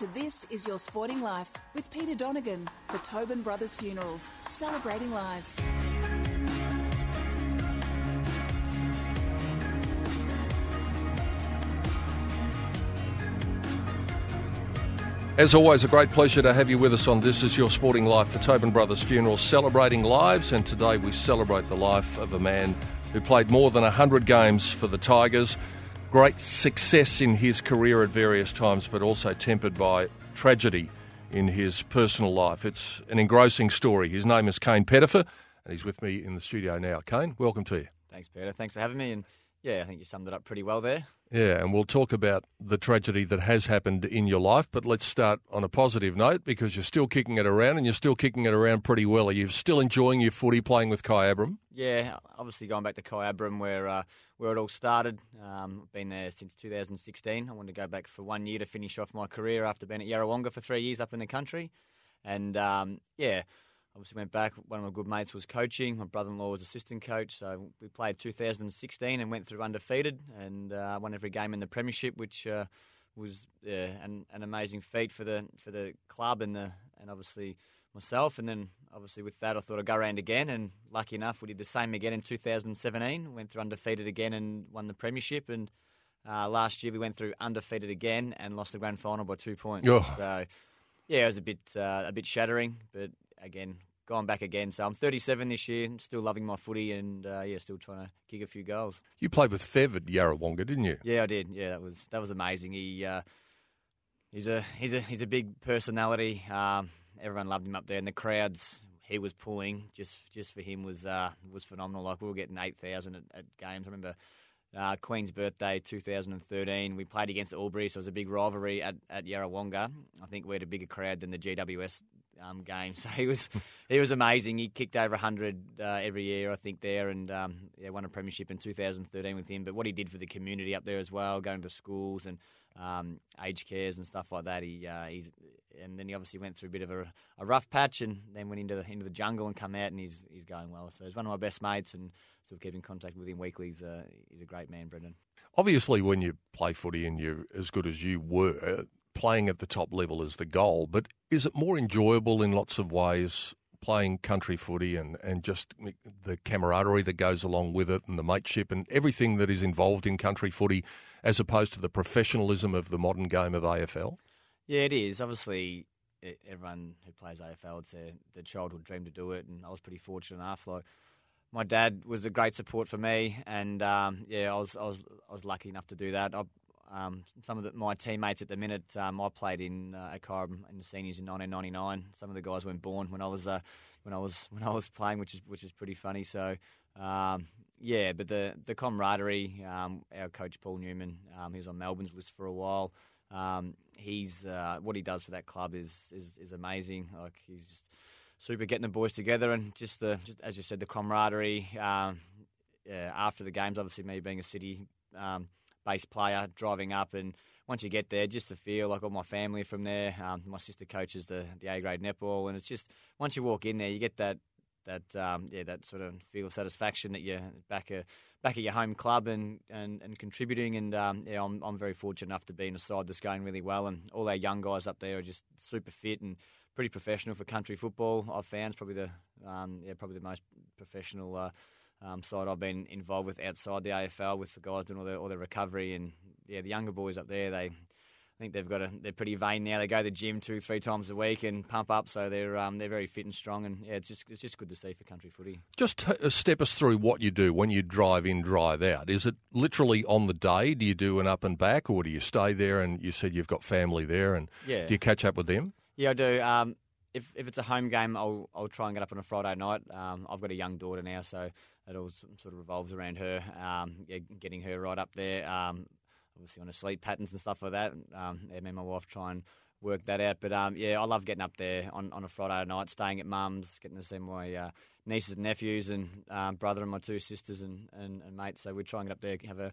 To This Is Your Sporting Life with Peter Donegan for Tobin Brothers Funerals, celebrating lives. As always, a great pleasure to have you with us on This Is Your Sporting Life for Tobin Brothers Funerals, celebrating lives. And today we celebrate the life of a man who played more than 100 games for the Tigers. Great success in his career at various times, but also tempered by tragedy in his personal life. It's an engrossing story. His name is Kayne Pettifer, and he's with me in the studio now. Kayne, welcome to you. Thanks, Peter. Thanks for having me. And yeah, I think you summed it up pretty well there. Yeah, and we'll talk about the tragedy that has happened in your life, but let's start on a positive note because you're still kicking it around and you're still kicking it around pretty well. Are you still enjoying your footy playing with Kyabram? Yeah, obviously going back to Kyabram where uh, where it all started. Um, been there since 2016. I wanted to go back for one year to finish off my career after being at Yarrawonga for three years up in the country. And um, yeah, obviously went back. One of my good mates was coaching. My brother-in-law was assistant coach. So we played 2016 and went through undefeated and uh, won every game in the premiership, which uh, was yeah, an, an amazing feat for the for the club and the and obviously myself. And then obviously with that, I thought I'd go around again. And lucky enough, we did the same again in 2017. Went through undefeated again and won the premiership. And uh, last year we went through undefeated again and lost the grand final by two points. Oh. So yeah, it was a bit uh, a bit shattering, but again, gone back again. So I'm 37 this year, still loving my footy, and uh, yeah, still trying to kick a few goals. You played with Fev at Yarrawonga, didn't you? Yeah, I did. Yeah, that was that was amazing. He uh, he's a he's a he's a big personality. Um, everyone loved him up there, and the crowds he was pulling just just for him was uh, was phenomenal. Like we were getting 8,000 at, at games. I remember. Uh, Queen's birthday 2013. We played against Albury, so it was a big rivalry at, at Yarrawonga. I think we had a bigger crowd than the GWS um, game. So he was he was amazing. He kicked over 100 uh, every year, I think, there, and um, yeah, won a premiership in 2013 with him. But what he did for the community up there as well, going to schools and um, aged cares and stuff like that. He uh, he's and then he obviously went through a bit of a, a, rough patch and then went into the into the jungle and come out and he's he's going well. So he's one of my best mates and still keep in contact with him weekly. He's a he's a great man, Brendan. Obviously, when you play footy and you're as good as you were, playing at the top level is the goal. But is it more enjoyable in lots of ways? Playing country footy and, and just the camaraderie that goes along with it and the mateship and everything that is involved in country footy as opposed to the professionalism of the modern game of AFL? Yeah, it is. Obviously, everyone who plays AFL, it's their, their childhood dream to do it, and I was pretty fortunate enough. Like, my dad was a great support for me, and um, yeah, I was, I was I was lucky enough to do that. I, um, some of the, my teammates at the minute, um, I played in uh, at in the seniors in 1999. Some of the guys weren't born when I was uh, when I was when I was playing, which is which is pretty funny. So um, yeah, but the the camaraderie. Um, our coach Paul Newman, um, he was on Melbourne's list for a while. Um, he's uh, what he does for that club is, is is amazing. Like he's just super getting the boys together and just the just as you said the camaraderie. Um, yeah, after the games, obviously me being a city um, based player, driving up and once you get there, just to feel like all my family from there. Um, my sister coaches the the A grade netball, and it's just once you walk in there, you get that that um, yeah that sort of feel of satisfaction that you're back a, back at your home club and, and, and contributing and um, yeah I'm I'm very fortunate enough to be in a side that's going really well and all our young guys up there are just super fit and pretty professional for country football I've found it's probably the um, yeah probably the most professional uh, um, side I've been involved with outside the AFL with the guys doing all their all their recovery and yeah the younger boys up there they I think they've got a they're pretty vain now. They go to the gym two three times a week and pump up, so they're um, they're very fit and strong. And yeah, it's just it's just good to see for country footy. Just t- uh, step us through what you do when you drive in, drive out. Is it literally on the day? Do you do an up and back, or do you stay there? And you said you've got family there, and Yeah. do you catch up with them? Yeah, I do. Um, if if it's a home game, I'll I'll try and get up on a Friday night. Um, I've got a young daughter now, so it all sort of revolves around her. Um, yeah, getting her right up there. Um, obviously on her sleep patterns and stuff like that. Um, me and my wife try and work that out. But um, yeah, I love getting up there on, on a Friday night, staying at mum's, getting to see my uh, nieces and nephews and um, brother and my two sisters and, and, and mates. So we try and get up there, have a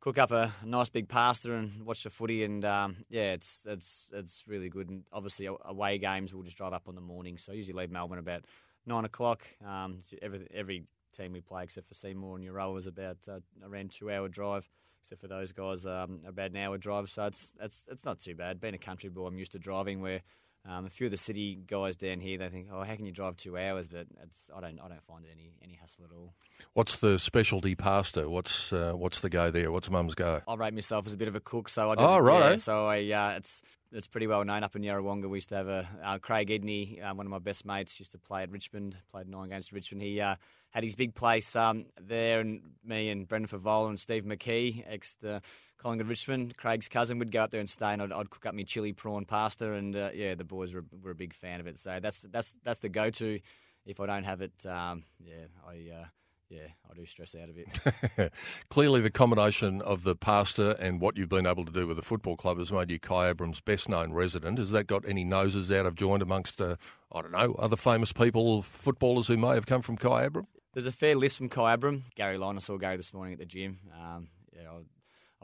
cook up a nice big pasta and watch the footy. And um, yeah, it's it's it's really good. And obviously away games, we'll just drive up on the morning. So I usually leave Melbourne about nine o'clock. Um, every every team we play, except for Seymour and Euroa, is about uh, around two hour drive. Except for those guys, um, about an hour drive. So it's it's it's not too bad. Being a country boy, I'm used to driving. Where um, a few of the city guys down here, they think, "Oh, how can you drive two hours?" But it's I don't I don't find it any any hassle at all. What's the specialty pasta? What's uh, what's the go there? What's mum's go? I rate myself as a bit of a cook, so I. Oh, didn't- Yeah, so I, uh, it's it's pretty well known up in Yarrawonga. We used to have a uh, Craig Edney, uh, one of my best mates, used to play at Richmond. Played nine games at Richmond. He uh, had his big place um, there, and me and Brendan Fevola and Steve McKee, ex the Collingwood Richmond, Craig's cousin, would go up there and stay, and I'd, I'd cook up me chili prawn pasta, and uh, yeah, the boys were, were a big fan of it. So that's that's that's the go to. If I don't have it, um, yeah, I. Uh, yeah, I do stress out a bit. Clearly, the combination of the pasta and what you've been able to do with the football club has made you Kyabram's best known resident. Has that got any noses out of joint amongst, uh, I don't know, other famous people, footballers who may have come from Kyabram? There's a fair list from Kyabram. Gary Lyon, I saw Gary this morning at the gym. Um, yeah, I'll,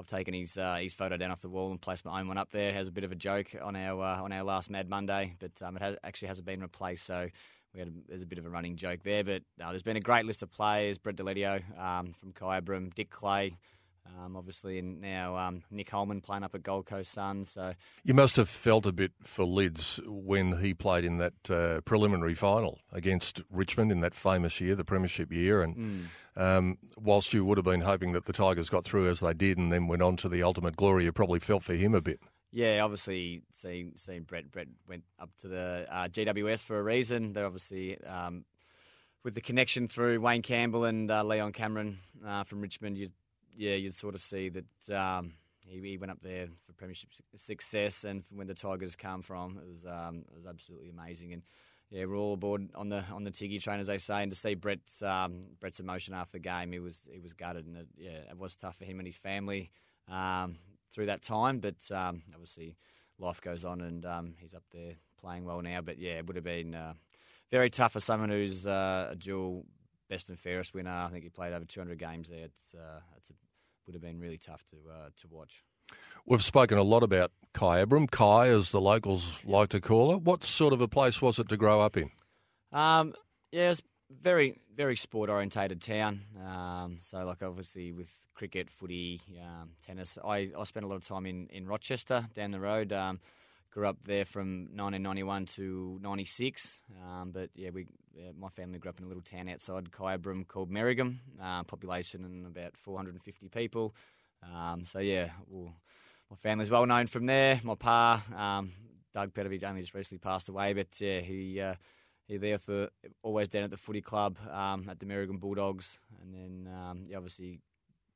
I've taken his uh, his photo down off the wall and placed my own one up there. Has a bit of a joke on our uh, on our last Mad Monday, but um, it has, actually hasn't been replaced. So we had a, there's a bit of a running joke there. But uh, there's been a great list of players: Brett Deledio um, from Kyabram, Dick Clay. Um, obviously, and now um, Nick Holman playing up at Gold Coast Suns. So You must have felt a bit for Lids when he played in that uh, preliminary final against Richmond in that famous year, the Premiership year. And um, whilst you would have been hoping that the Tigers got through as they did and then went on to the ultimate glory, you probably felt for him a bit. Yeah, obviously, seeing seeing Brett Brett went up to the uh, GWS for a reason. They're obviously um, with the connection through Wayne Campbell and uh, Leon Cameron uh, from Richmond. You yeah, you'd sort of see that um, he, he went up there for premiership success, and when the Tigers come from, it was um, it was absolutely amazing. And yeah, we're all aboard on the on the Tiggy train, as they say, and to see Brett's um, Brett's emotion after the game, he was he was gutted, and it, yeah, it was tough for him and his family um, through that time. But um, obviously, life goes on, and um, he's up there playing well now. But yeah, it would have been uh, very tough for someone who's uh, a dual best and fairest winner. I think he played over 200 games there. It's uh, it's a, would have been really tough to uh, to watch. We've spoken a lot about Kyabram, Kai as the locals like to call her. What sort of a place was it to grow up in? Um, yeah, it's very very sport orientated town. Um, so like obviously with cricket, footy, um, tennis. I, I spent a lot of time in, in Rochester down the road. Um, grew up there from 1991 to 96. Um, but yeah, we yeah, my family grew up in a little town outside Kyabram called Merrigum. Uh, population and about 450 people. Um, so yeah, well, my family's well known from there. My pa, um, Doug Petrovich, only just recently passed away, but yeah, he uh, he there for always down at the footy club um, at the Merrigum Bulldogs, and then um, yeah, obviously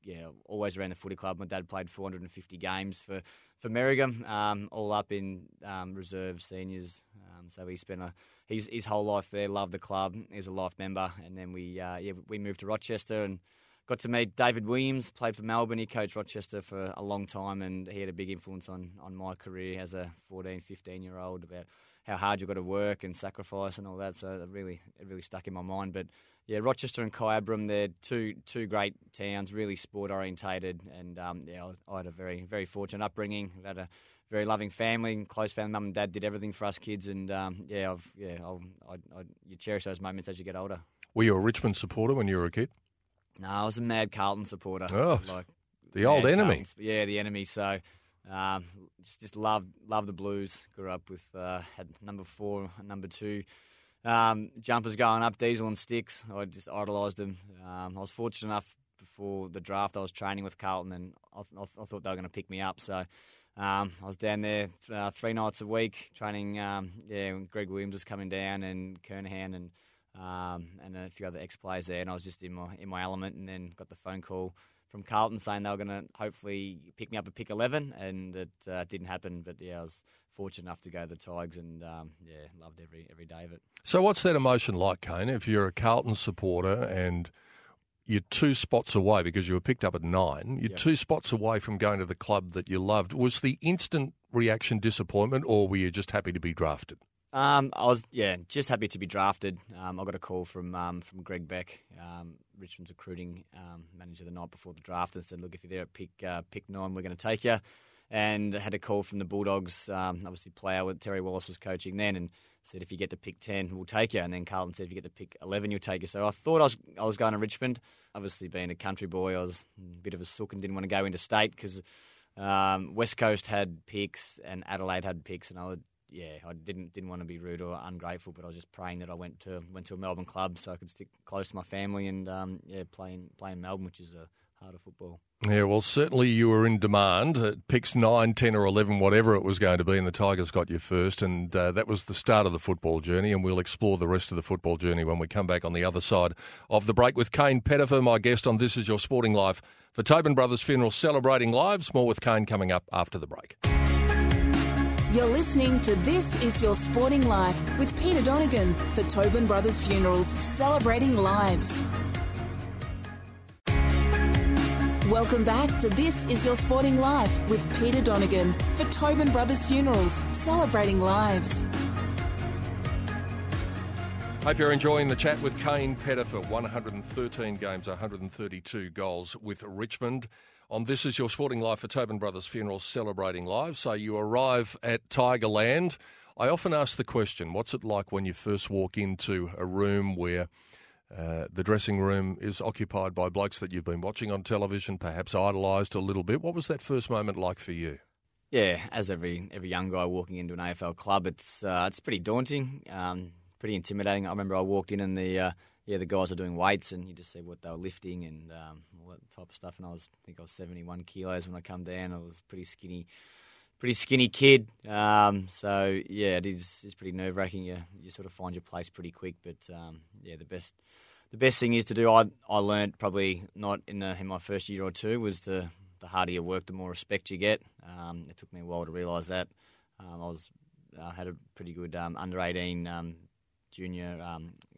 yeah, always around the footy club. My dad played 450 games for for Merrigum, um, all up in um, reserve seniors. Um, so he spent a his his whole life there. Loved the club. He's a life member, and then we uh, yeah we moved to Rochester and got to meet David Williams. Played for Melbourne. He coached Rochester for a long time, and he had a big influence on on my career as a 14, 15 year old about how hard you've got to work and sacrifice and all that. So it really it really stuck in my mind. But yeah, Rochester and Kyabram, they're two two great towns, really sport orientated, and um, yeah, I, had a very very fortunate upbringing. I had a very loving family, close family. Mum and dad did everything for us kids, and um, yeah, I've yeah, I'll, I, I, you cherish those moments as you get older. Were you a Richmond supporter when you were a kid? No, I was a mad Carlton supporter. Oh, like the old enemy. Yeah, the enemy. So um, just just loved loved the Blues. Grew up with uh, had number four, number two. Um, jumpers going up, Diesel and Sticks. I just idolised them. Um, I was fortunate enough before the draft. I was training with Carlton, and I, I, I thought they were going to pick me up. So um, I was down there uh, three nights a week training. Um, yeah, Greg Williams was coming down and Kernahan and um, and a few other ex players there, and I was just in my in my element. And then got the phone call from Carlton saying they were going to hopefully pick me up at pick 11, and it uh, didn't happen. But yeah, I was fortunate enough to go to the Tigers, and um, yeah, loved every every day of it. So, what's that emotion like, Kayne? If you're a Carlton supporter and you're two spots away because you were picked up at nine. You're yep. two spots away from going to the club that you loved. Was the instant reaction disappointment, or were you just happy to be drafted? Um, I was, yeah, just happy to be drafted. Um, I got a call from um, from Greg Beck, um, Richmond's recruiting um, manager, the night before the draft, and said, "Look, if you're there at pick uh, pick nine, we're going to take you." And had a call from the Bulldogs. Um, obviously, player with Terry Wallace was coaching then, and said, "If you get to pick ten, we'll take you." And then Carlton said, "If you get to pick eleven, you'll take you." So I thought I was I was going to Richmond. Obviously, being a country boy, I was a bit of a sook and didn't want to go into state because um, West Coast had picks and Adelaide had picks, and I would, yeah, I didn't didn't want to be rude or ungrateful, but I was just praying that I went to went to a Melbourne club so I could stick close to my family and um, yeah, playing playing Melbourne, which is a heart of football. Yeah, well, certainly you were in demand. It picks 9, 10 or 11, whatever it was going to be, and the Tigers got you first. And uh, that was the start of the football journey, and we'll explore the rest of the football journey when we come back on the other side of the break with Kayne Pettifer, my guest on This Is Your Sporting Life for Tobin Brothers Funeral Celebrating Lives. More with Kayne coming up after the break. You're listening to This Is Your Sporting Life with Peter Donegan for Tobin Brothers Funerals Celebrating Lives. Welcome back to This Is Your Sporting Life with Peter Donegan for Tobin Brothers Funerals, celebrating lives. Hope you're enjoying the chat with Kayne Pettifer. 113 games, 132 goals with Richmond. On This Is Your Sporting Life for Tobin Brothers Funeral celebrating Live. So you arrive at Tigerland. I often ask the question what's it like when you first walk into a room where uh, the dressing room is occupied by blokes that you've been watching on television, perhaps idolised a little bit. What was that first moment like for you? Yeah, as every every young guy walking into an AFL club, it's uh, it's pretty daunting, um, pretty intimidating. I remember I walked in and the uh, yeah the guys are doing weights and you just see what they were lifting and um, all that type of stuff. And I was I think I was seventy one kilos when I come down. I was pretty skinny, pretty skinny kid. Um, so yeah, it is it's pretty nerve wracking. You you sort of find your place pretty quick, but um, yeah, the best the best thing is to do. I I learned probably not in the in my first year or two was the the harder you work, the more respect you get. Um, it took me a while to realise that. Um, I was I had a pretty good um, under eighteen um, junior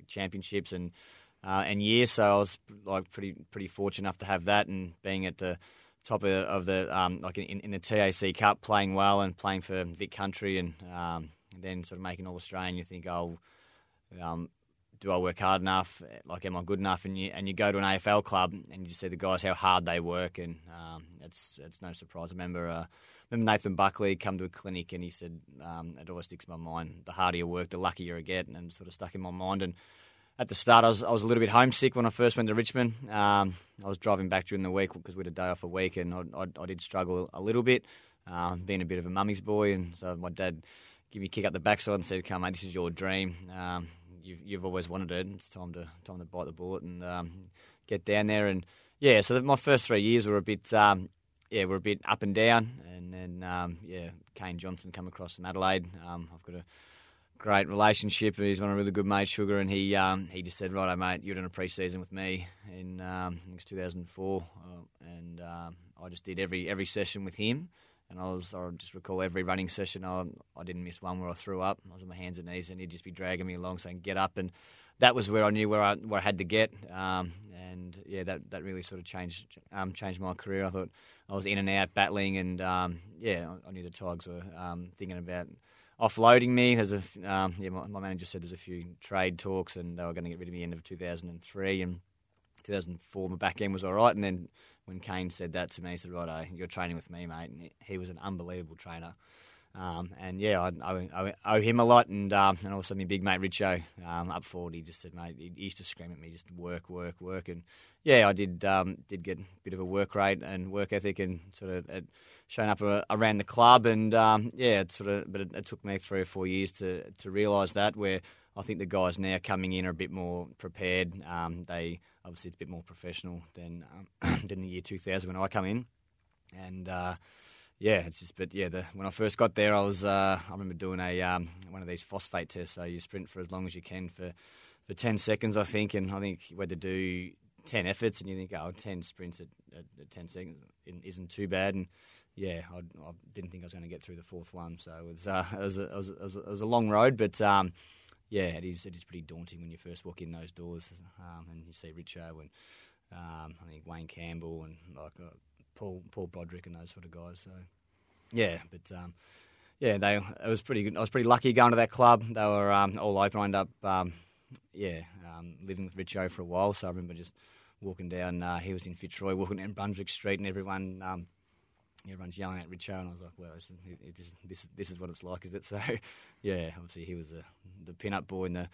championships and uh, and years, so I was like pretty pretty fortunate enough to have that and being at the top of, of the um, like in, in, the TAC Cup, playing well and playing for Vic Country, and, and then sort of making all Australian. You think, oh. Um, do I work hard enough? Like, am I good enough? And you and you go to an AFL club and you see the guys how hard they work, and um, it's it's no surprise. I remember uh, remember Nathan Buckley come to a clinic and he said um, it always sticks in my mind. The harder you work, the luckier you get, and sort of stuck in my mind. And at the start, I was I was a little bit homesick when I first went to Richmond. Um, I was driving back during the week because we had a day off a week, and I, I, I did struggle a little bit, um, being a bit of a mummy's boy, and so my dad give me a kick up the backside and said, "Come, mate, this is your dream." Um, you've, you've always wanted it. It's time to time to bite the bullet and um, get down there. And yeah, so my first three years were a bit um, yeah, we're a bit up and down. And then um, yeah, Kane Johnson come across from Adelaide. Um, I've got a great relationship. He's one of really good mates, Sugar, and he um, he just said, "Right, mate, you're doing a pre-season with me in um, I think it's 2004," uh, and um, I just did every every session with him. And I was, I just recall every running session, I, I didn't miss one where I threw up. I was on my hands and knees, and he'd just be dragging me along, saying, "Get up!" And that was where I knew where I where I had to get. Um, and yeah, that that really sort of changed um, changed my career. I thought I was in and out battling, and um, yeah, I, I, knew the Tigers were um, thinking about offloading me. There's a um, yeah, my, my, manager said there's a few trade talks, and they were going to get rid of me end of 2003 and 2004. My back end was all right, and then when Kane said that to me, he said, "Right, you're training with me, mate." And he was an unbelievable trainer. Um, and yeah, I, I, I, owe him a lot, and um, and also my big mate Richo um, up forward. He just said, mate, he used to scream at me, just work, work, work, and yeah, I did um, did get a bit of a work rate and work ethic, and sort of it showing up around the club, and um, yeah, it sort of, but it, it, took me three or four years to to realise that. Where I think the guys now coming in are a bit more prepared. Um, they obviously it's a bit more professional than than the year 2000 when I come in, and. Uh, yeah, it's just. But yeah, the, when I first got there, I was uh, I remember doing a um, one of these phosphate tests. So you sprint for as long as you can for for ten seconds, I think, and I think you had to do ten efforts, and you think, oh, 10 sprints at, at, at ten seconds isn't too bad, and yeah, I, I, didn't think I was going to get through the fourth one. So it was, uh, it, was a, it, was a, it was a long road, but um, yeah, it is it is pretty daunting when you first walk in those doors um, and you see Richo and um, I think Wayne Campbell and like uh, Paul Paul Broderick and those sort of guys. So yeah, but um, yeah, they it was pretty good. I was pretty lucky going to that club. They were um, all open. I ended up um, yeah um, living with Richo for a while. So I remember just walking down. Uh, he was in Fitzroy, walking down Brunswick Street, and everyone um, everyone's yelling at Richo, and I was like, well, this, is, this, this is what it's like, is it? So, yeah, obviously he was the, pin-up boy and the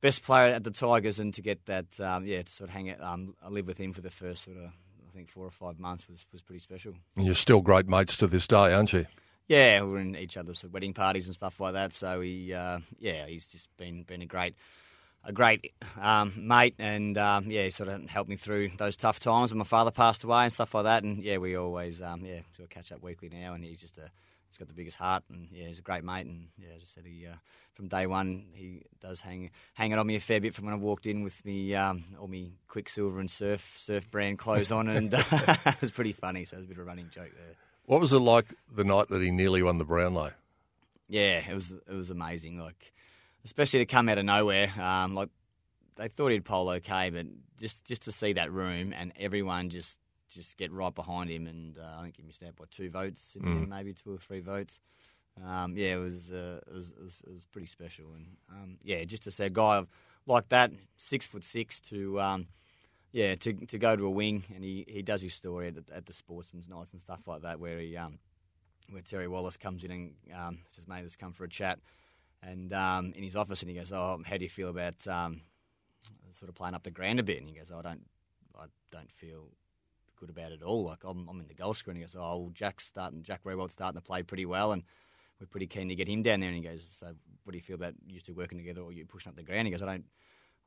best player at the Tigers, and to get that, um, yeah, to sort of hang it, um, I with him for the first sort of, think, four or five months was, was pretty special. And you're still great mates to this day, aren't you? Yeah, we're in each other's wedding parties and stuff like that. So he, uh, yeah, he's just been been a great a great um, mate, and um, yeah, he sort of helped me through those tough times when my father passed away and stuff like that. And yeah, we always um, yeah sort of catch up weekly now, and he's just a he's got the biggest heart, and yeah, he's a great mate. And yeah, as I said, he uh, from day one he does hang hang it on me a fair bit from when I walked in with me um, all me Quicksilver and Surf Surf brand clothes on, and uh, it was pretty funny. So it was a bit of a running joke there. What was it like the night that he nearly won the Brownlow? Yeah, it was it was amazing. Like especially to come out of nowhere. Um, like they thought he'd poll okay, but just just to see that room and everyone just just get right behind him, and uh, I think he missed out by two votes, in mm. maybe two or three votes. Um, yeah, it was, uh, it was, it was, it was pretty special, and um, yeah, just to see a guy like that, six foot six, to um, yeah, to to go to a wing, and he, he does his story at, at the Sportsman's Nights and stuff like that, where he um, where Terry Wallace comes in and um, says, "Mate, let's come for a chat." and um, in his office, and he goes, "Oh, how do you feel about um, sort of playing up the ground a bit?" And he goes, "I don't, I don't feel good about it all. Like I'm, I'm in the goal screen." He goes, "Oh, well, Jack's starting, Jack Riewoldt's starting to play pretty well, and we're pretty keen to get him down there." And he goes, "So, what do you feel about you two working together, or you pushing up the ground?" He goes, "I don't."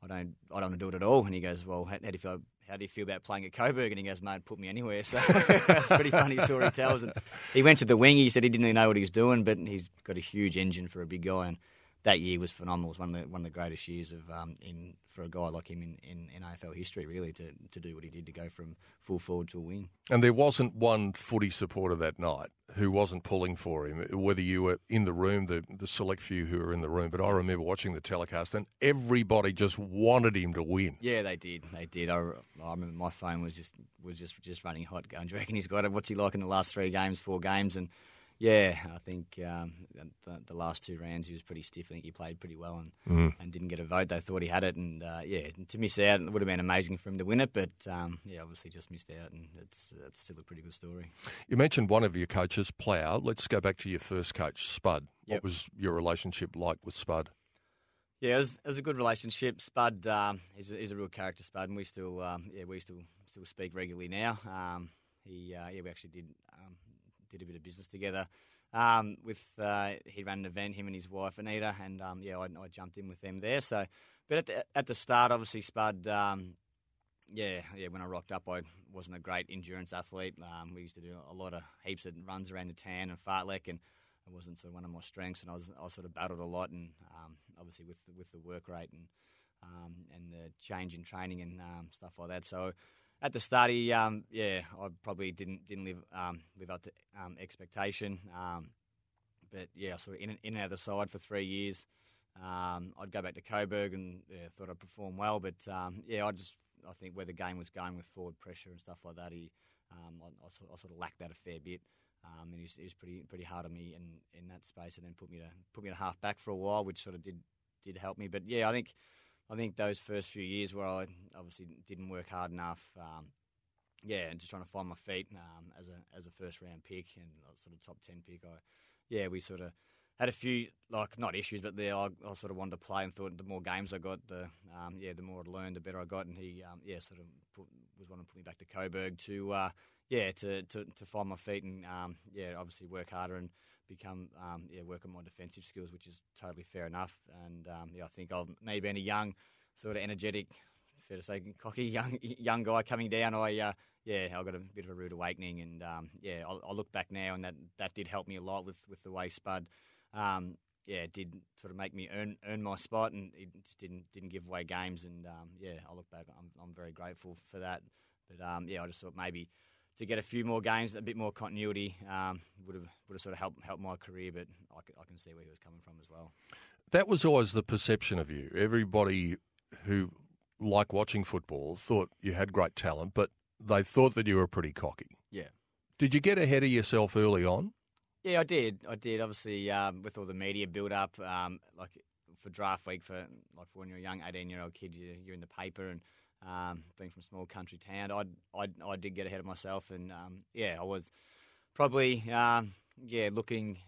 I don't, I don't want to do it at all. And he goes, well, how, how, do you feel? How do you feel about playing at Coburg? And he goes, mate, put me anywhere. So that's a pretty funny story he tells. And he went to the wing. He said he didn't really know what he was doing, but he's got a huge engine for a big guy. And that year was phenomenal. It was one of the one of the greatest years of um, in for a guy like him in, in, in, AFL history, really, to, to do what he did to go from full forward to a wing. And there wasn't one footy supporter that night who wasn't pulling for him, whether you were in the room, the, the select few who were in the room. But I remember watching the telecast, and everybody just wanted him to win. Yeah, they did. They did. I, I remember my phone was just was just just running hot, going, "Do you reckon he's got it? What's he like in the last three games, four games?" and yeah, I think um, the, the, last two rounds he was pretty stiff. I think he played pretty well and, mm. and didn't get a vote. They thought he had it, and uh, yeah, to miss out it would have been amazing for him to win it, but um, yeah, obviously just missed out, and it's it's still a pretty good story. You mentioned one of your coaches, Plough. Let's go back to your first coach, Spud. Yep. What was your relationship like with Spud? Yeah, it was, it was a good relationship. Spud, um, he's, a, he's a real character, Spud, and we still, um, yeah, we still still speak regularly now. Um, he, uh, yeah, we actually did um, did a bit of business together. Um, with uh, he ran an event, him and his wife Anita, and um, yeah, I, I, jumped in with them there. So, but at the, at the start, obviously Spud, um, yeah, yeah, when I rocked up, I wasn't a great endurance athlete. Um, we used to do a lot of heaps of runs around the tan and fartlek, and it wasn't sort of one of my strengths. And I was I sort of battled a lot, and um, obviously with with the work rate and um, and the change in training and stuff like that. So at the start, he, um, yeah, I probably didn't didn't live um, live up to um, expectation. Um, but yeah, sort of in, in and out of the side for three years. Um, I'd go back to Coburg and yeah, thought I'd perform well, but um, yeah, I just I think where the game was going with forward pressure and stuff like that, he I, I, sort, I, sort, of lacked that a fair bit. and he was, he was, pretty pretty hard on me in, in that space, and then put me to put me to half back for a while, which sort of did did help me. But yeah, I think I think those first few years where I obviously didn't work hard enough, um, yeah, and just trying to find my feet um, as a as a first round pick and sort of top ten pick, I yeah, we sort of had a few like not issues, but there I, I, sort of wanted to play and thought the more games I got, the um, yeah, the more I learned, the better I got, and he um, yeah sort of put, was wanting to put me back to Coburg to uh, yeah to, to, to find my feet and um, yeah obviously work harder and become um, yeah work on my defensive skills, which is totally fair enough. And um, yeah, I think I've maybe been a young, sort of energetic fair to say, cocky young young guy coming down. I uh, yeah, I got a bit of a rude awakening, and um, yeah, I, I, look back now, and that that did help me a lot with with the way Spud. Um, yeah, it did sort of make me earn earn my spot, and it just didn't didn't give away games. And um, yeah, I look back, I'm I'm very grateful for that. But um, yeah, I just thought maybe to get a few more games, a bit more continuity, um, would have would have sort of helped helped my career. But I, I can see where he was coming from as well. That was always the perception of you. Everybody who liked watching football thought you had great talent, but they thought that you were pretty cocky. Yeah. Did you get ahead of yourself early on? Yeah, I did. I did. Obviously, um, with all the media build up, um, like for draft week, for like when you're a young 18 year old kid, you're in the paper and um, being from a small country town, I I I did get ahead of myself, and um, yeah, I was probably um, yeah looking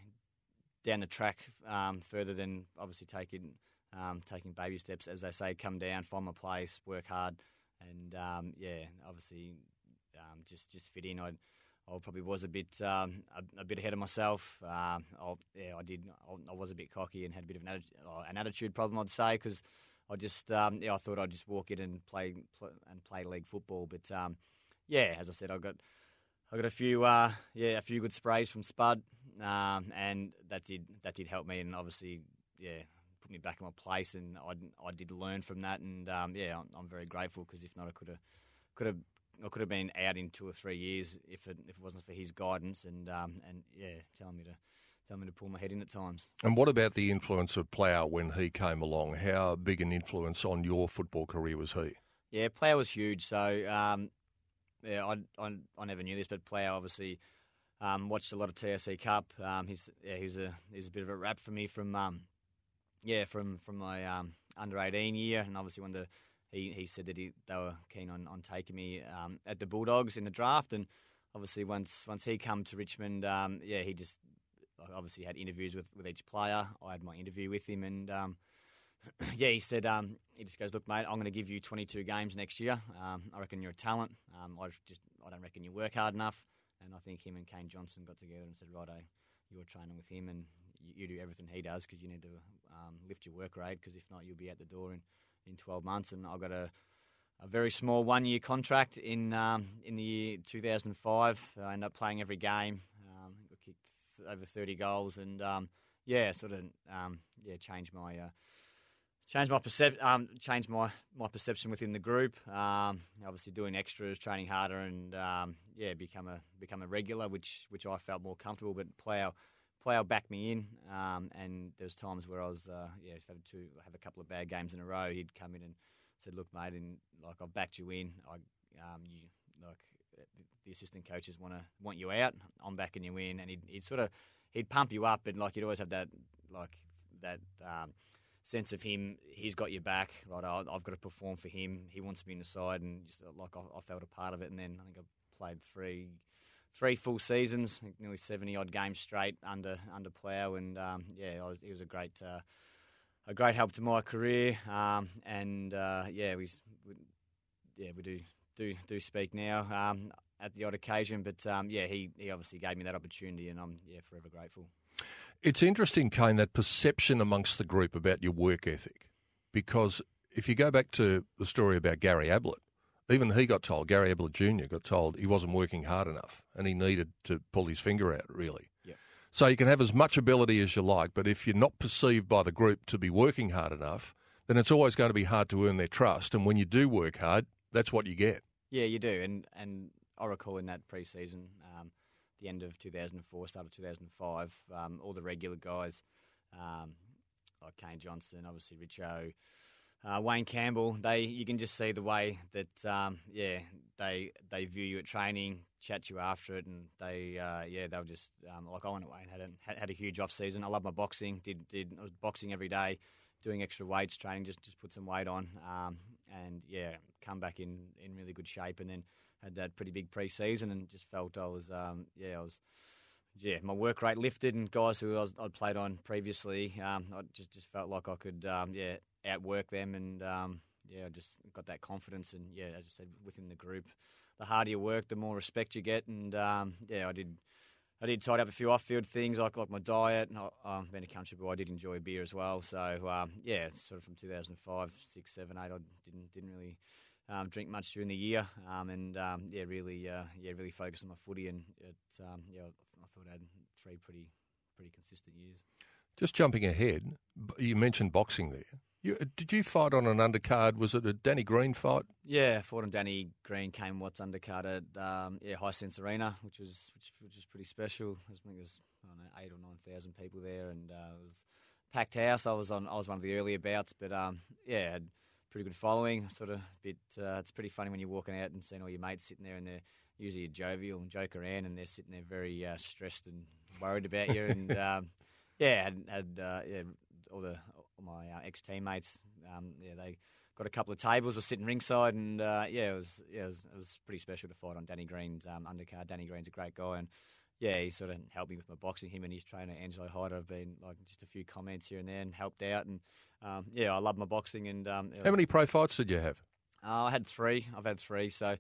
down the track um, further than obviously taking um, taking baby steps, as they say, come down, find my place, work hard, and um, yeah, obviously just just fit in. I I probably was a bit um, a, a, bit ahead of myself. Um, yeah, I did. I, I, was a bit cocky and had a bit of an, attitude, an attitude problem, I'd say, because I just um, yeah, I thought I'd just walk in and play, play and play league football. But um, yeah, as I said, I got I got a few uh, yeah a few good sprays from Spud, um, and that did that did help me, and obviously yeah put me back in my place, and I I did learn from that, and um, yeah I'm, I'm, very grateful because if not I could have could have. I could have been out in two or three years if it if it wasn't for his guidance and um, and yeah, telling me to tell me to pull my head in at times. And what about the influence of Plough when he came along? How big an influence on your football career was he? Yeah, Plough was huge. So um, yeah, I, I, I never knew this, but Plough obviously um, watched a lot of TAC Cup. Um, he's yeah, he's a he's a bit of a rap for me from um, yeah from from my um, under eighteen year, and obviously when the he, he said that he, they were keen on, on taking me um, at the Bulldogs in the draft, and obviously once once he come to Richmond, um, yeah, he just obviously had interviews with, with each player. I had my interview with him, and um, yeah, he said um, he just goes, "Look, mate, I'm going to give you 22 games next year. Um, I reckon you're a talent. Um, I just I don't reckon you work hard enough." And I think him and Kane Johnson got together and said, "Righto, you're training with him, and you, you do everything he does because you need to um, lift your work rate. Because if not, you'll be out the door in, in 12 months." And I got a a very small one year contract in um, in the year 2005. I ended up playing every game over 30 goals, and um, yeah, sort of um, yeah changed my uh, changed my percep- um, changed my, my perception within the group. Um, obviously, doing extras, training harder, and um, yeah, become a become a regular, which which I felt more comfortable. But Plough Plough backed me in, um, and was times where I was uh, yeah had to have a couple of bad games in a row. He'd come in and said, "Look, mate, and like I've backed you in. I um, you like the assistant coaches want to want you out. I'm backing you in, and he'd, he'd, sort of he'd pump you up, and like you'd always have that like that um, sense of him. He's got your back, right? I, have got to perform for him. He wants me in the side, and just uh, like I, I, felt a part of it. And then I think I played three three full seasons, nearly seventy odd games straight under under Plough, and um, yeah, was, he was a great. Uh, a great help to my career, um, and uh, yeah, we, we, yeah we do do do speak now. Um, at the odd occasion. But um, yeah, he, he obviously gave me that opportunity, and I'm yeah forever grateful. It's interesting, Kayne, that perception amongst the group about your work ethic, because if you go back to the story about Gary Ablett, even he got told, Gary Ablett Jr. got told he wasn't working hard enough and he needed to pull his finger out, really. Yep. So you can have as much ability as you like, but if you're not perceived by the group to be working hard enough, then it's always going to be hard to earn their trust. And when you do work hard, that's what you get. Yeah, you do. And and I recall in that pre-season, um, the end of 2004, start of 2005, um, all the regular guys, um, like Kane Johnson, obviously Richo, uh, Wayne Campbell, they you can just see the way that um, yeah they they view you at training, chat you after it, and they uh, yeah they were just um, like I went away and had a, had, a huge off season. I love my boxing. Did did I was boxing every day, doing extra weights training, just just put some weight on, um, and yeah come back in in really good shape, and then had that pretty big pre-season and just felt I was, um, yeah, I was, yeah, my work rate lifted and guys who I I'd played on previously, um, I just just felt like I could, um, yeah, outwork them and um, yeah, I just got that confidence and yeah, as I said, within the group, the harder you work, the more respect you get and um, yeah, I did. I did tidy up a few off-field things like like my diet. And I, um, being a country boy, I did enjoy beer as well. So um, yeah, sort of from 2005, six, seven, eight, I didn't didn't really um, drink much during the year, um, and um, yeah, really, uh, yeah, really focus on my footy, and it, um, yeah, I thought I had three pretty, pretty consistent years. Just jumping ahead, you mentioned boxing there. You, uh, did you fight on an undercard? Was it a Danny Green fight? Yeah, fought on Danny Green. Came what's undercard at um, yeah Hisense Arena, which was which, which was pretty special. I think I don't know eight or nine thousand people there, and uh, it was packed house. I was on I was one of the earlier bouts, but um, yeah, had pretty good following. Sort of bit. Uh, it's pretty funny when you're walking out and seeing all your mates sitting there, and they're usually jovial and joke around, and they're sitting there very uh, stressed and worried about you. and um, yeah, had, had uh, yeah, all the my uh, ex teammates. Um, yeah, they got a couple of tables, were sitting ringside, and uh, yeah, it was yeah, it was, it was, pretty special to fight on Danny Green's um, undercard. Danny Green's a great guy, and yeah, he sort of helped me with my boxing. Him and his trainer Angelo Hyder have been like just a few comments here and there and helped out. And um, yeah, I love my boxing. And um, how many pro fights did you have? Uh, I had three. I've had three, so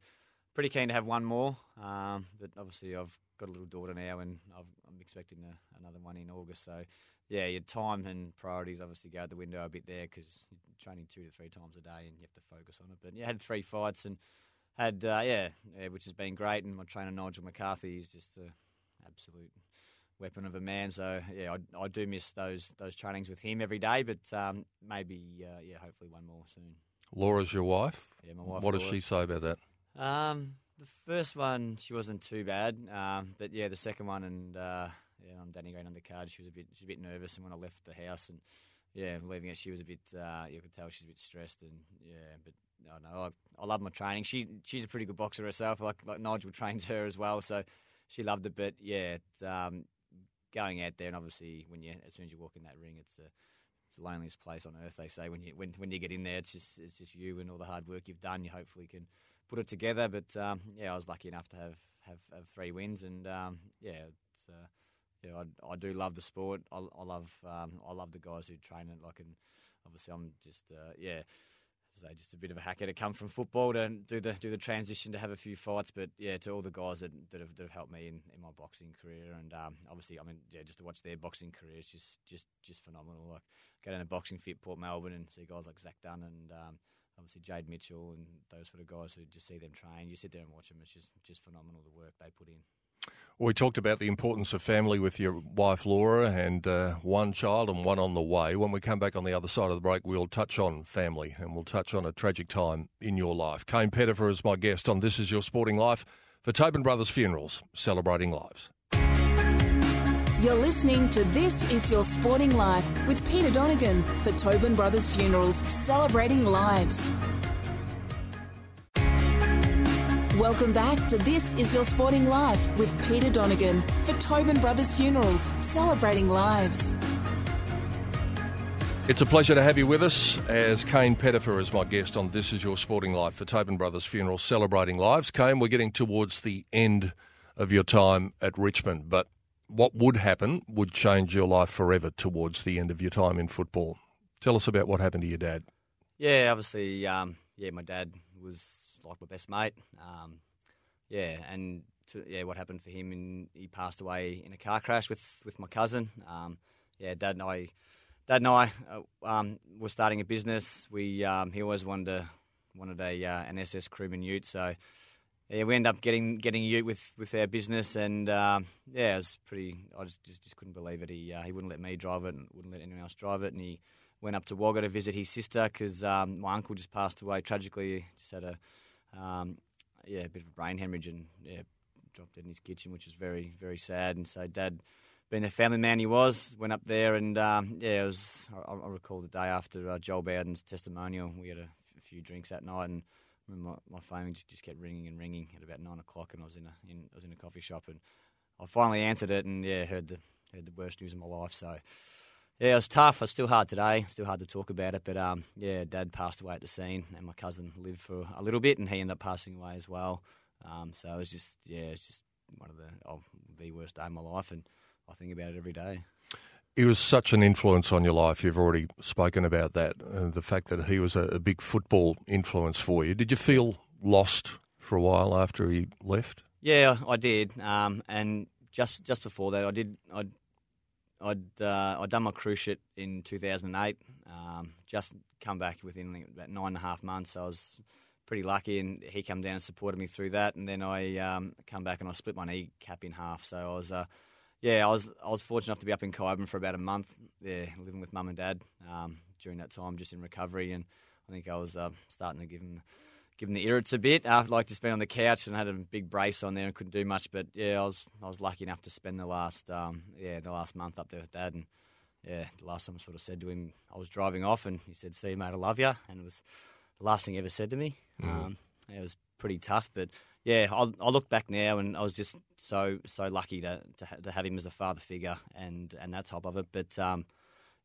pretty keen to have one more. Um, but obviously, I've got a little daughter now, and i am expecting a, another one in August. So yeah, your time and priorities obviously go out the window a bit there because you're training two to three times a day, and you have to focus on it. But yeah, had three fights and had uh, yeah, yeah, which has been great. And my trainer Nigel McCarthy is just an absolute weapon of a man. So yeah, I, I do miss those those trainings with him every day. But um, maybe uh, yeah, hopefully one more soon. Laura's your wife. Yeah, my wife. What Laura. does she say about that? Um, the first one she wasn't too bad, um, but yeah, the second one and uh, yeah, on Danny Green on the card, she was a bit she was a bit nervous, and when I left the house and yeah, leaving it, she was a bit. Uh, you could tell she's a bit stressed, and yeah, but I no, I, I love my training. She she's a pretty good boxer herself. Like like Nigel trains her as well, so she loved it. But yeah, um, going out there and obviously when you as soon as you walk in that ring, it's a it's the loneliest place on earth. They say when you when when you get in there, it's just it's just you and all the hard work you've done. You hopefully can put it together. But um, yeah, I was lucky enough to have have, have three wins, and um, yeah, it's. Uh, yeah, I, I do love the sport. I, I love um, I love the guys who train it. Like, and obviously, I'm just uh, yeah, say just a bit of a hacker to come from football to do the do the transition to have a few fights. But yeah, to all the guys that, that, have, that have helped me in, in my boxing career, and um, obviously, I mean, yeah, just to watch their boxing career is just just just phenomenal. Like, go down to Boxing Fit Port Melbourne and see guys like Zach Dunn and um, obviously Jade Mitchell and those sort of guys who just see them train. You sit there and watch them; it's just just phenomenal the work they put in. We talked about the importance of family with your wife Laura and uh, one child and one on the way. When we come back on the other side of the break, we'll touch on family and we'll touch on a tragic time in your life. Kayne Pettifer is my guest on This Is Your Sporting Life for Tobin Brothers Funerals, celebrating lives. You're listening to This Is Your Sporting Life with Peter Donegan for Tobin Brothers Funerals, celebrating lives. Welcome back to This Is Your Sporting Life with Peter Donegan for Tobin Brothers Funerals, celebrating lives. It's a pleasure to have you with us as Kayne Pettifer is my guest on This Is Your Sporting Life for Tobin Brothers Funerals, celebrating lives. Kayne, we're getting towards the end of your time at Richmond, but what would happen would change your life forever towards the end of your time in football. Tell us about what happened to your dad. Yeah, obviously, um, yeah, my dad was like my best mate. Um, yeah, and to, yeah, what happened for him? And he passed away in a car crash with with my cousin. Um, yeah, Dad and I, Dad and I, uh, um, were starting a business. We um, he always wanted to, wanted a uh, an SS crewman Ute, so yeah, we ended up getting getting a Ute with, with our business, and um, yeah, it was pretty. I just, just, just couldn't believe it. He uh, he wouldn't let me drive it, and wouldn't let anyone else drive it, and he went up to Wagga to visit his sister because um, my uncle just passed away tragically. Just had a um, yeah, a bit of a brain hemorrhage and yeah, dropped dead in his kitchen, which was very, very sad. And so dad, being a family man he was, went up there and um, yeah, it was. I, I, recall the day after uh, Joel Bowden's testimonial, we had a, a, few drinks that night, and my, my phone just, just kept ringing and ringing at about nine o'clock, and I was in a in, I was in a coffee shop, and I finally answered it, and yeah, heard the heard the worst news of my life. So yeah, it was tough. It's still hard today. Still hard to talk about it. But um, yeah, Dad passed away at the scene, and my cousin lived for a little bit, and he ended up passing away as well. Um, so it was just yeah, it's just one of the oh, the worst day of my life, and I think about it every day. He was such an influence on your life. You've already spoken about that. Uh, the fact that he was a, a big football influence for you. Did you feel lost for a while after he left? Yeah, I did. Um, and just just before that, I did. I I'd uh, I'd done my cruciate in 2008. Um, just come back within about nine and a half months. I was pretty lucky, and he came down and supported me through that. And then I um, come back and I split my knee cap in half. So I was, uh, yeah, I was I was fortunate enough to be up in Kyabram for about a month. Yeah, living with mum and dad um, during that time, just in recovery, and I think I was uh, starting to give him. Give him the irrits a bit. I like to spend on the couch and had a big brace on there and couldn't do much. But yeah, I was I was lucky enough to spend the last um, yeah the last month up there with dad and yeah, the last time I sort of said to him, I was driving off, and he said, "See you, mate, I love you," and it was the last thing he ever said to me. Mm. Um, it was pretty tough, but yeah, I, I look back now, and I was just so so lucky to to, ha- to, have him as a father figure and and that type of it. But um,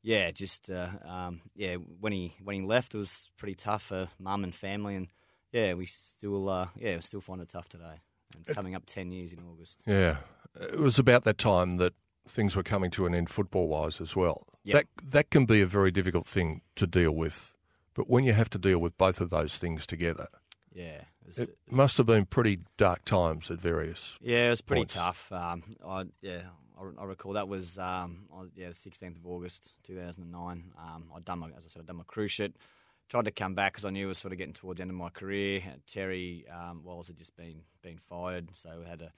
yeah, just uh, um, yeah, when he when he left, it was pretty tough for mum and family, and yeah, we still uh, yeah, we still find it tough today. And it's coming up ten years in August. Yeah, it was about that time that things were coming to an end football wise as well. Yep. That that can be a very difficult thing to deal with. But when you have to deal with both of those things together, yeah, it, it must have been pretty dark times at various. Yeah, it was pretty points. tough. Um, I, yeah, I, I, recall that was um, yeah, the sixteenth of August, two thousand and nine. Um, I'd done my, as I said, I'd done my cruciate. Tried to come back because I knew it was sort of getting towards the end of my career. Terry um, Wallace had just been been fired, so we had a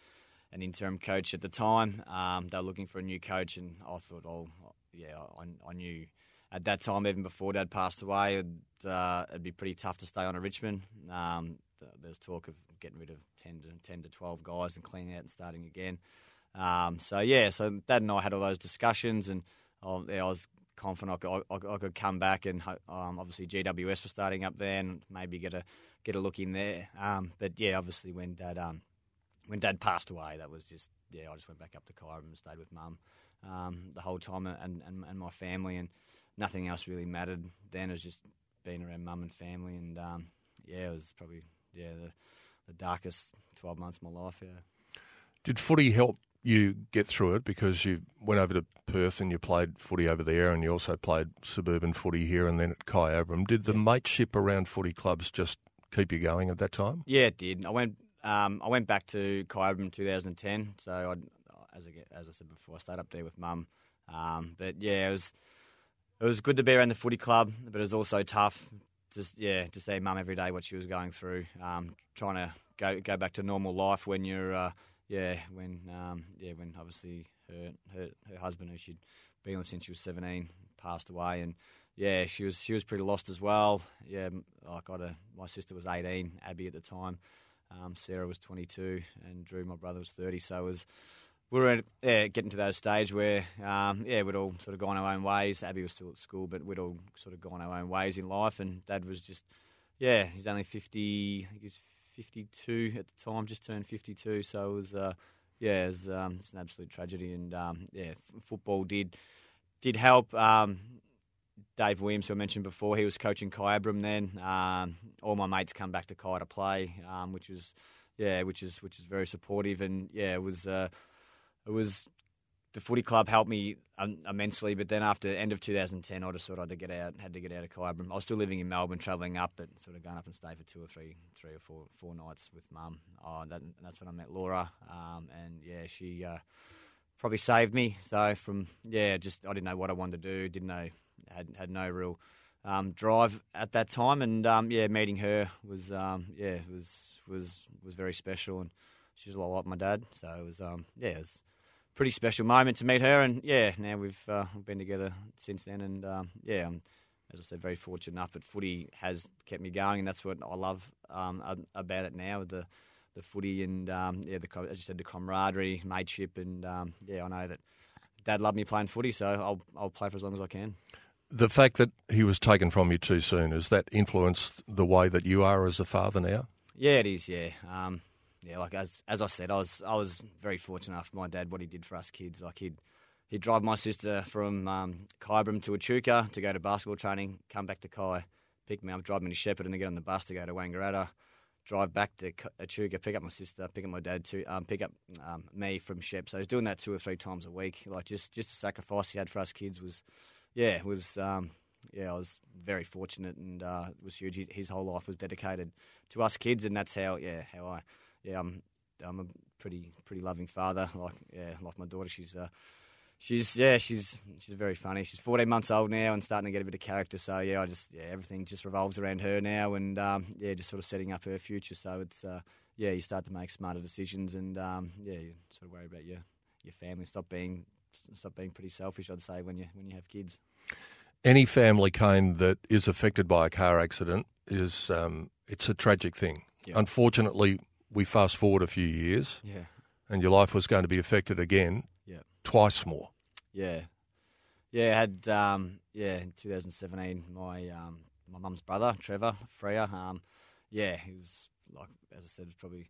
an interim coach at the time. Um, they were looking for a new coach, and I thought, oh, yeah, I, I knew at that time, even before Dad passed away, it'd, uh, it'd be pretty tough to stay on at Richmond. Um, there's talk of getting rid of 10 to 10 to 12 guys and cleaning out and starting again. Um, so yeah, so Dad and I had all those discussions, and oh, yeah, I was confident I could, I, I could come back, and um, obviously GWS was starting up there, and maybe get a get a look in there. Um, but yeah, obviously when Dad um, when Dad passed away, that was just yeah. I just went back up to Kyabram and stayed with Mum um, the whole time, and, and and my family, and nothing else really mattered. Then it was just being around Mum and family, and um, yeah, it was probably yeah the the darkest twelve months of my life. Yeah. Did footy help you get through it because you went over to Perth and you played footy over there, and you also played suburban footy here and then at Kyabram. Did the yeah. mateship around footy clubs just keep you going at that time? Yeah, it did. I went um, I went back to Kyabram in 2010. So, I, as, I, as I said before, I stayed up there with mum. Um, but yeah, it was it was good to be around the footy club, but it was also tough. Just yeah, to see mum every day what she was going through, um, trying to go go back to normal life when you're uh, yeah when um, yeah when obviously her, her her husband who she'd been with since she was 17 passed away and yeah she was she was pretty lost as well yeah I got a my sister was 18 Abby at the time um, Sarah was 22 and Drew, my brother, was 30. So was we were yeah, getting to that stage where um, yeah we'd all sort of gone our own ways. Abby was still at school, but we'd all sort of gone our own ways in life. And Dad was just yeah he's only 50. I think he's 52 at the time, just turned 52. So it was uh, yeah it was, um, it's an absolute tragedy. And um, yeah, football did did help. Um, Dave Williams, who I mentioned before, he was coaching Kyabram then. Um, all my mates come back to Kai to play, um, which was yeah, which is which is very supportive, and yeah, it was uh, it was the footy club helped me um, immensely. But then after the end of 2010, I just thought I had to get out, had to get out of Kyabram. I was still living in Melbourne, travelling up, but sort of going up and stay for two or three, three or four, four nights with Mum. Oh, that, that's when I met Laura, um, and yeah, she. Uh, probably saved me. So from yeah, just I didn't know what I wanted to do, didn't know had had no real um, drive at that time, and um, yeah, meeting her was um, yeah was was was very special, and she was a lot like my dad, so it was um, yeah it was pretty special moment to meet her, and yeah, now we've uh, been together since then, and um, yeah, I'm, as I said, very fortunate enough. But footy has kept me going, and that's what I love um, about it now. The the footy and yeah, the as you said, the camaraderie, mateship, and yeah, I know that Dad loved me playing footy, so I'll I'll play for as long as I can the fact that he was taken from you too soon has that influenced the way that you are as a father now? Yeah, it is. Yeah, um, yeah. Like as as I said, I was I was very fortunate enough. My dad, what he did for us kids, like he'd he'd drive my sister from um, to Echuca to go to basketball training, come back to Kai, pick me up, drive me to Shepparton, and then get on the bus to go to Wangaratta. Drive back to Echuca, pick up my sister, pick up my dad to um, pick up um, me from Shep. So he was doing that two or three times a week. Like just just the sacrifice he had for us kids was yeah, was um, yeah, I was very fortunate and uh, it was huge. His whole life was dedicated to us kids, and that's how yeah how I yeah I'm I'm a pretty pretty loving father. Like yeah, like my daughter, she's uh, she's yeah, she's she's very funny. She's 14 months old now and starting to get a bit of character. So yeah, I just yeah, everything just revolves around her now, and um, yeah, just sort of setting up her future. So it's uh, yeah, you start to make smarter decisions, and um, yeah, you sort of worry about your your family. Stop being stop being pretty selfish. I'd say when you when you have kids. Any family, Kayne, that is affected by a car accident is um, it's a tragic thing. Yeah. Unfortunately, we fast forward a few years, Yeah, and your life was going to be affected again, yeah. twice more. Yeah, yeah. I had um, yeah in 2017 my um, my mum's brother Trevor Freya. Um, yeah, he was like as I said, was probably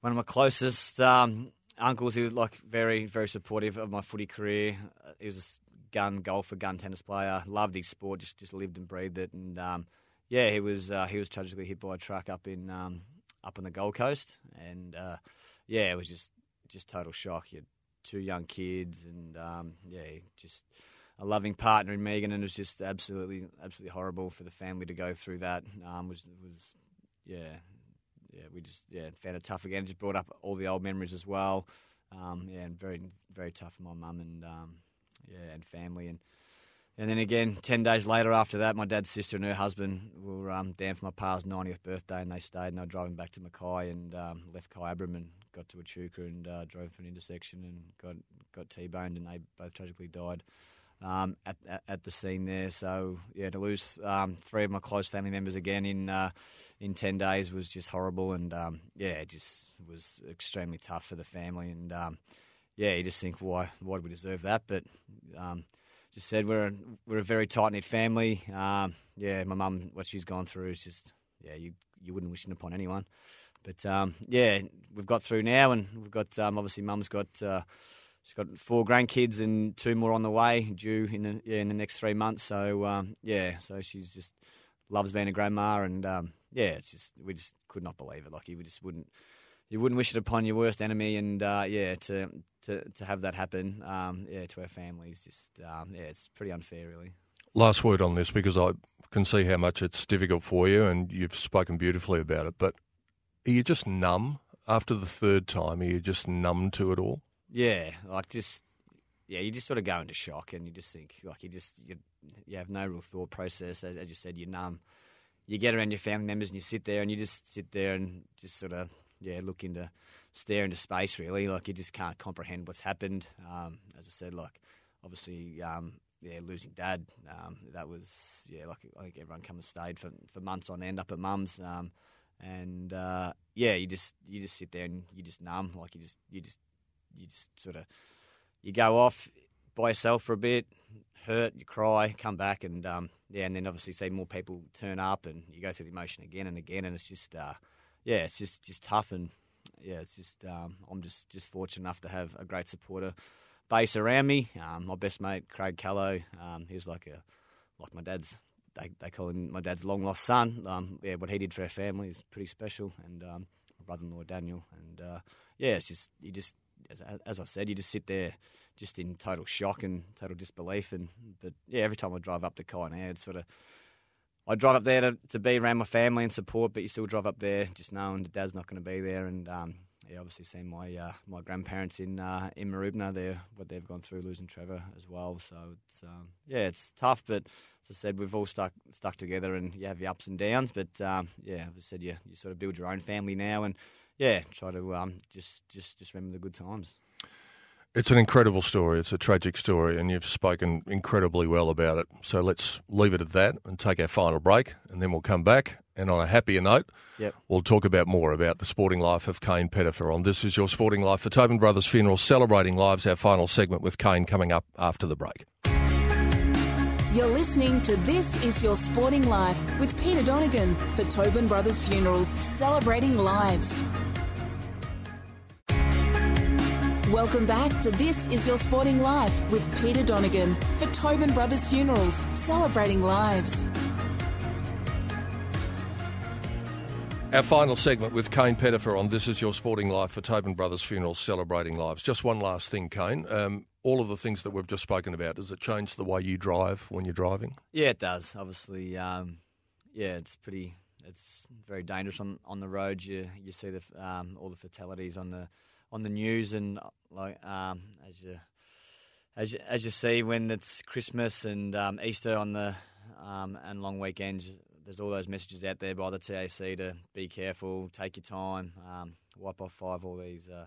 one of my closest um, uncles. He was like very very supportive of my footy career. Uh, he was a gun golfer, gun tennis player. Loved his sport. Just just lived and breathed it. And um, yeah, he was uh, he was tragically hit by a truck up in um, up on the Gold Coast. And uh, yeah, it was just just total shock. You had two young kids, and um, yeah, just a loving partner in Megan, and it was just absolutely, absolutely horrible for the family to go through that. Um, was was yeah, yeah, we just yeah found it tough again. Just brought up all the old memories as well. Um, yeah, and very very tough for my mum and um, yeah and family and. And then again, ten days later after that, my dad's sister and her husband were um, down for my pa's 90th birthday, and they stayed. And they were driving back to Mackay and um, left Kyabram and got to Echuca and uh, drove through an intersection and got got t-boned, and they both tragically died um, at, at at the scene there. So yeah, to lose um, three of my close family members again in uh, in ten days was just horrible, and um, yeah, it just was extremely tough for the family. And um, yeah, you just think why why do we deserve that? But just said we're a, we're a very tight knit family. Um, yeah, my mum, what she's gone through is just yeah, you you wouldn't wish it upon anyone. But um, yeah, we've got through now, and we've got um, obviously mum's got uh, she's got four grandkids and two more on the way, due in the yeah in the next three months. So um, yeah, so she's just loves being a grandma, and um, yeah, it's just we just could not believe it. Like we just wouldn't you wouldn't wish it upon your worst enemy, and uh, yeah, to to to have that happen, um, yeah, to our families, just um, yeah, it's pretty unfair, really. Last word on this because I can see how much it's difficult for you, and you've spoken beautifully about it. But are you just numb after the third time? Are you just numb to it all? Yeah, like just yeah, you just sort of go into shock, and you just think like you just you, you have no real thought process. As, as you said, you're numb. You get around your family members, and you sit there, and you just sit there and just sort of yeah, look into stare into space. Really, like you just can't comprehend what's happened. Um, as I said, like obviously. Um, yeah, losing dad. Um, that was yeah, like I think everyone come and stayed for for months on end up at mum's. Um, and uh, yeah, you just you just sit there and you just numb, like you just you just you just sort of you go off by yourself for a bit, hurt, you cry, come back, and um, yeah, and then obviously see more people turn up, and you go through the emotion again and again, and it's just uh, yeah, it's just just tough, and yeah, it's just um, I'm just just fortunate enough to have a great supporter base around me. Um, my best mate Craig Callow, um, like a like my dad's. They, they call him my dad's long lost son. Um, yeah, what he did for our family is pretty special, and um, my brother-in-law Daniel, and uh, yeah, it's just you just as, as I said, you just sit there just in total shock and total disbelief. And but yeah, every time I drive up to Kynear, it's sort of I drive up there to, to be around my family and support, but you still drive up there just knowing that Dad's not going to be there. And um, yeah, obviously seeing my uh, my grandparents in uh, in Marubna there, what they've gone through losing Trevor as well. So it's um, yeah, it's tough, but as I said, we've all stuck stuck together, and you have your ups and downs. But um, yeah, as I said, you you sort of build your own family now, and yeah, try to um, just just just remember the good times. It's an incredible story. It's a tragic story, and you've spoken incredibly well about it. So let's leave it at that and take our final break, and then we'll come back. And on a happier note, Yep. we'll talk about more about the sporting life of Kayne Pettifer on This Is Your Sporting Life for Tobin Brothers Funeral, celebrating lives. Our final segment with Kayne coming up after the break. You're listening to This Is Your Sporting Life with Peter Donegan for Tobin Brothers Funerals, celebrating lives. Welcome back to This Is Your Sporting Life with Peter Donegan for Tobin Brothers Funerals, celebrating lives. Our final segment with Kayne Pettifer on This Is Your Sporting Life for Tobin Brothers Funerals, celebrating lives. Just one last thing, Kayne. Um, all of the things that we've just spoken about, does it change the way you drive when you're driving? Yeah, it does. Obviously, um, yeah, it's pretty. It's very dangerous on on the roads. You you see the um, all the fatalities on the on the news, and uh, like um, as you as you, as you see when it's Christmas and um, Easter on the um, and long weekends, there's all those messages out there by the TAC to be careful, take your time, um, wipe off five all these uh,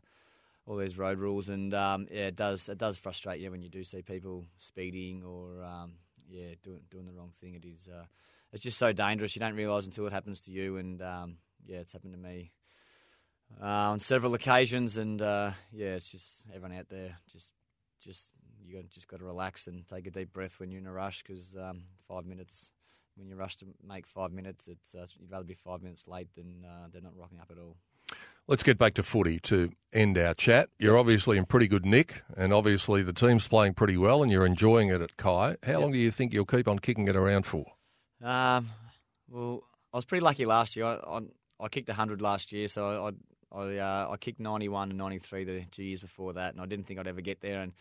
all these road rules, and um, yeah, it does it does frustrate you when you do see people speeding or um, yeah doing doing the wrong thing. It is uh, it's just so dangerous. You don't realise until it happens to you, and um, yeah, it's happened to me uh, on several occasions, and uh, yeah, it's just everyone out there just just you got just got to relax and take a deep breath when you're in a rush because um, five minutes when you rush to make five minutes, it's uh, you'd rather be five minutes late than uh, they're not rocking up at all. Let's get back to footy to end our chat. You're obviously in pretty good nick, and obviously the team's playing pretty well, and you're enjoying it at Kai. How yep. long do you think you'll keep on kicking it around for? Um, well, I was pretty lucky last year. I, I, I kicked 100 last year, so I I, uh, I kicked 91 and 93 the two years before that, and I didn't think I'd ever get there. And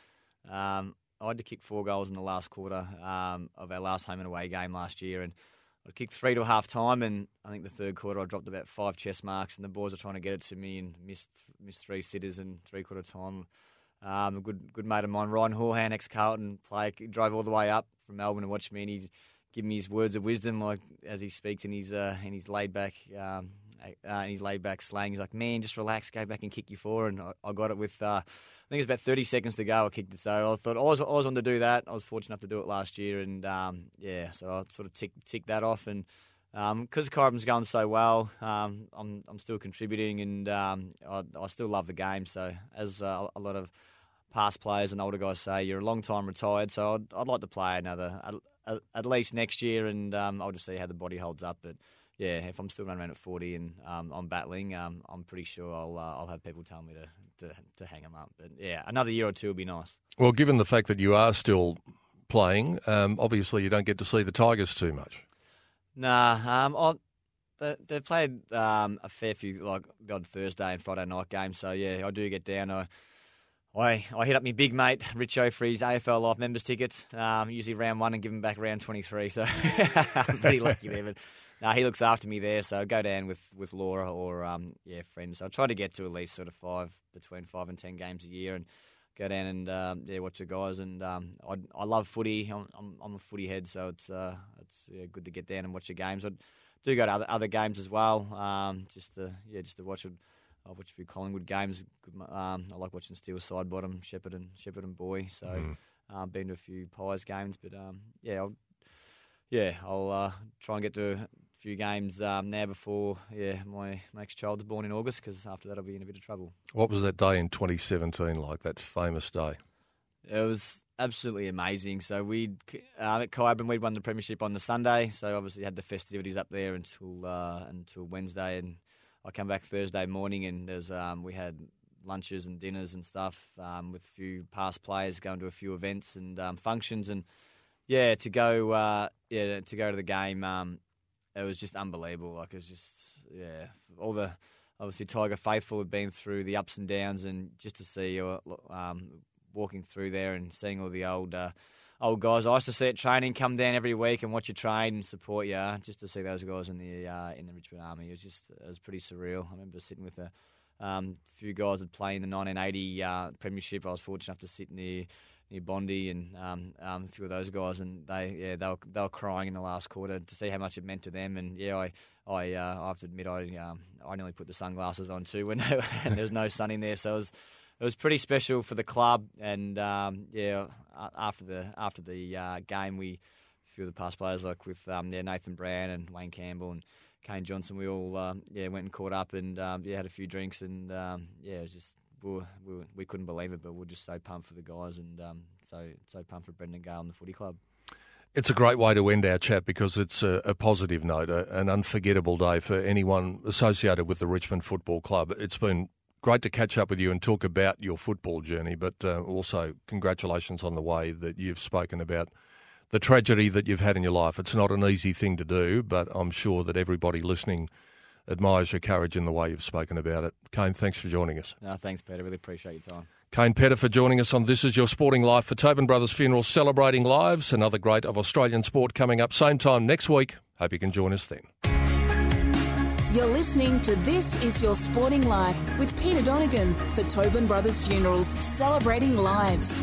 um, I had to kick four goals in the last quarter um, of our last home and away game last year, and I kicked three to half time, and I think the third quarter I dropped about five chest marks, and the boys were trying to get it to me and missed missed three sitters in three quarter time. Um, a good good mate of mine, Ryan Houlihan, ex Carlton player, drove all the way up from Melbourne to watch me, and he give me his words of wisdom, like as he speaks in his uh, in his laid back um, uh, in his laid back slang. He's like, "Man, just relax, go back and kick you four. And I, I got it with. Uh, I think it's about 30 seconds to go. I kicked it. So I thought I was, I was on to do that. I was fortunate enough to do it last year. And um, yeah, so I sort of tick, tick that off. And because um, going so well, um, I'm, I'm still contributing and um, I, I, still love the game. So as uh, a lot of past players and older guys say, you're a long time retired. So I'd, I'd like to play another, at least next year. And um, I'll just see how the body holds up. But yeah, if I'm still running around at 40 and um, I'm battling, um, I'm pretty sure I'll uh, I'll have people tell me to, to to hang them up. But yeah, another year or two would be nice. Well, given the fact that you are still playing, um, obviously you don't get to see the Tigers too much. Nah, um, i they, they've played um, a fair few like God Thursday and Friday night games, so yeah, I do get down. I I, I hit up my big mate Richo for his AFL Life members tickets. Um, usually round one and give him back round twenty three. So pretty lucky there. But no, he looks after me there, so I go down with, with Laura or um, yeah friends. So I try to get to at least sort of five between five and ten games a year, and go down and um, yeah watch the guys. And um, I I love footy. I'm, I'm, I'm a footy head, so it's uh, it's yeah, good to get down and watch the games. I do go to other other games as well, um, just to yeah just to watch it. I watch a few Collingwood games. Um, I like watching Steele Sidebottom, Shepherd and Shepherd and Boy. So mm. um, been to a few Pies games, but um, yeah, I'll, yeah, I'll uh, try and get to few games um, now before yeah my next child's born in August because after that I'll be in a bit of trouble. What was that day in 2017 like? That famous day? It was absolutely amazing. So we uh, at Kyabram we'd won the premiership on the Sunday, so obviously had the festivities up there until uh, until Wednesday, and I come back Thursday morning and there's um, we had lunches and dinners and stuff um, with a few past players going to a few events and um, functions and yeah to go uh, yeah to go to the game um, it was just unbelievable. Like it was just yeah, all the obviously Tiger faithful have been through the ups and downs, and just to see you um, walking through there and seeing all the old. Uh, old guys, I used to see at training, come down every week and watch you train and support you. Just to see those guys in the uh, in the Richmond Army, it was just it was pretty surreal. I remember sitting with a um, few guys that played in the 1980 uh, Premiership. I was fortunate enough to sit near near Bondi and um, um, a few of those guys, and they yeah they were they were crying in the last quarter to see how much it meant to them. And yeah, I I, uh, I have to admit I um, I nearly put the sunglasses on too when and there was no sun in there, so it was it was pretty special for the club. And um, yeah, after the after the uh, game, we a few of the past players like with um, yeah Nathan Brown and Wayne Campbell and Kane Johnson, we all um, yeah went and caught up and um, yeah had a few drinks and yeah it was just we, were, we, were, we couldn't believe it, but we are just so pumped for the guys and um, so so pumped for Brendan Gale and the footy club. It's a great way to end our chat because it's a, a positive note, a, an unforgettable day for anyone associated with the Richmond Football Club. It's been great to catch up with you and talk about your football journey, but uh, also congratulations on the way that you've spoken about the tragedy that you've had in your life. It's not an easy thing to do, but I'm sure that everybody listening admires your courage in the way you've spoken about it. Kayne, thanks for joining us. No, thanks, Peter. Really appreciate your time. Kayne Pedder for joining us on This Is Your Sporting Life for Tobin Brothers Funeral, celebrating lives. Another great of Australian sport coming up same time next week. Hope you can join us then. You're listening to This Is Your Sporting Life with Peter Donegan for Tobin Brothers Funerals, celebrating lives.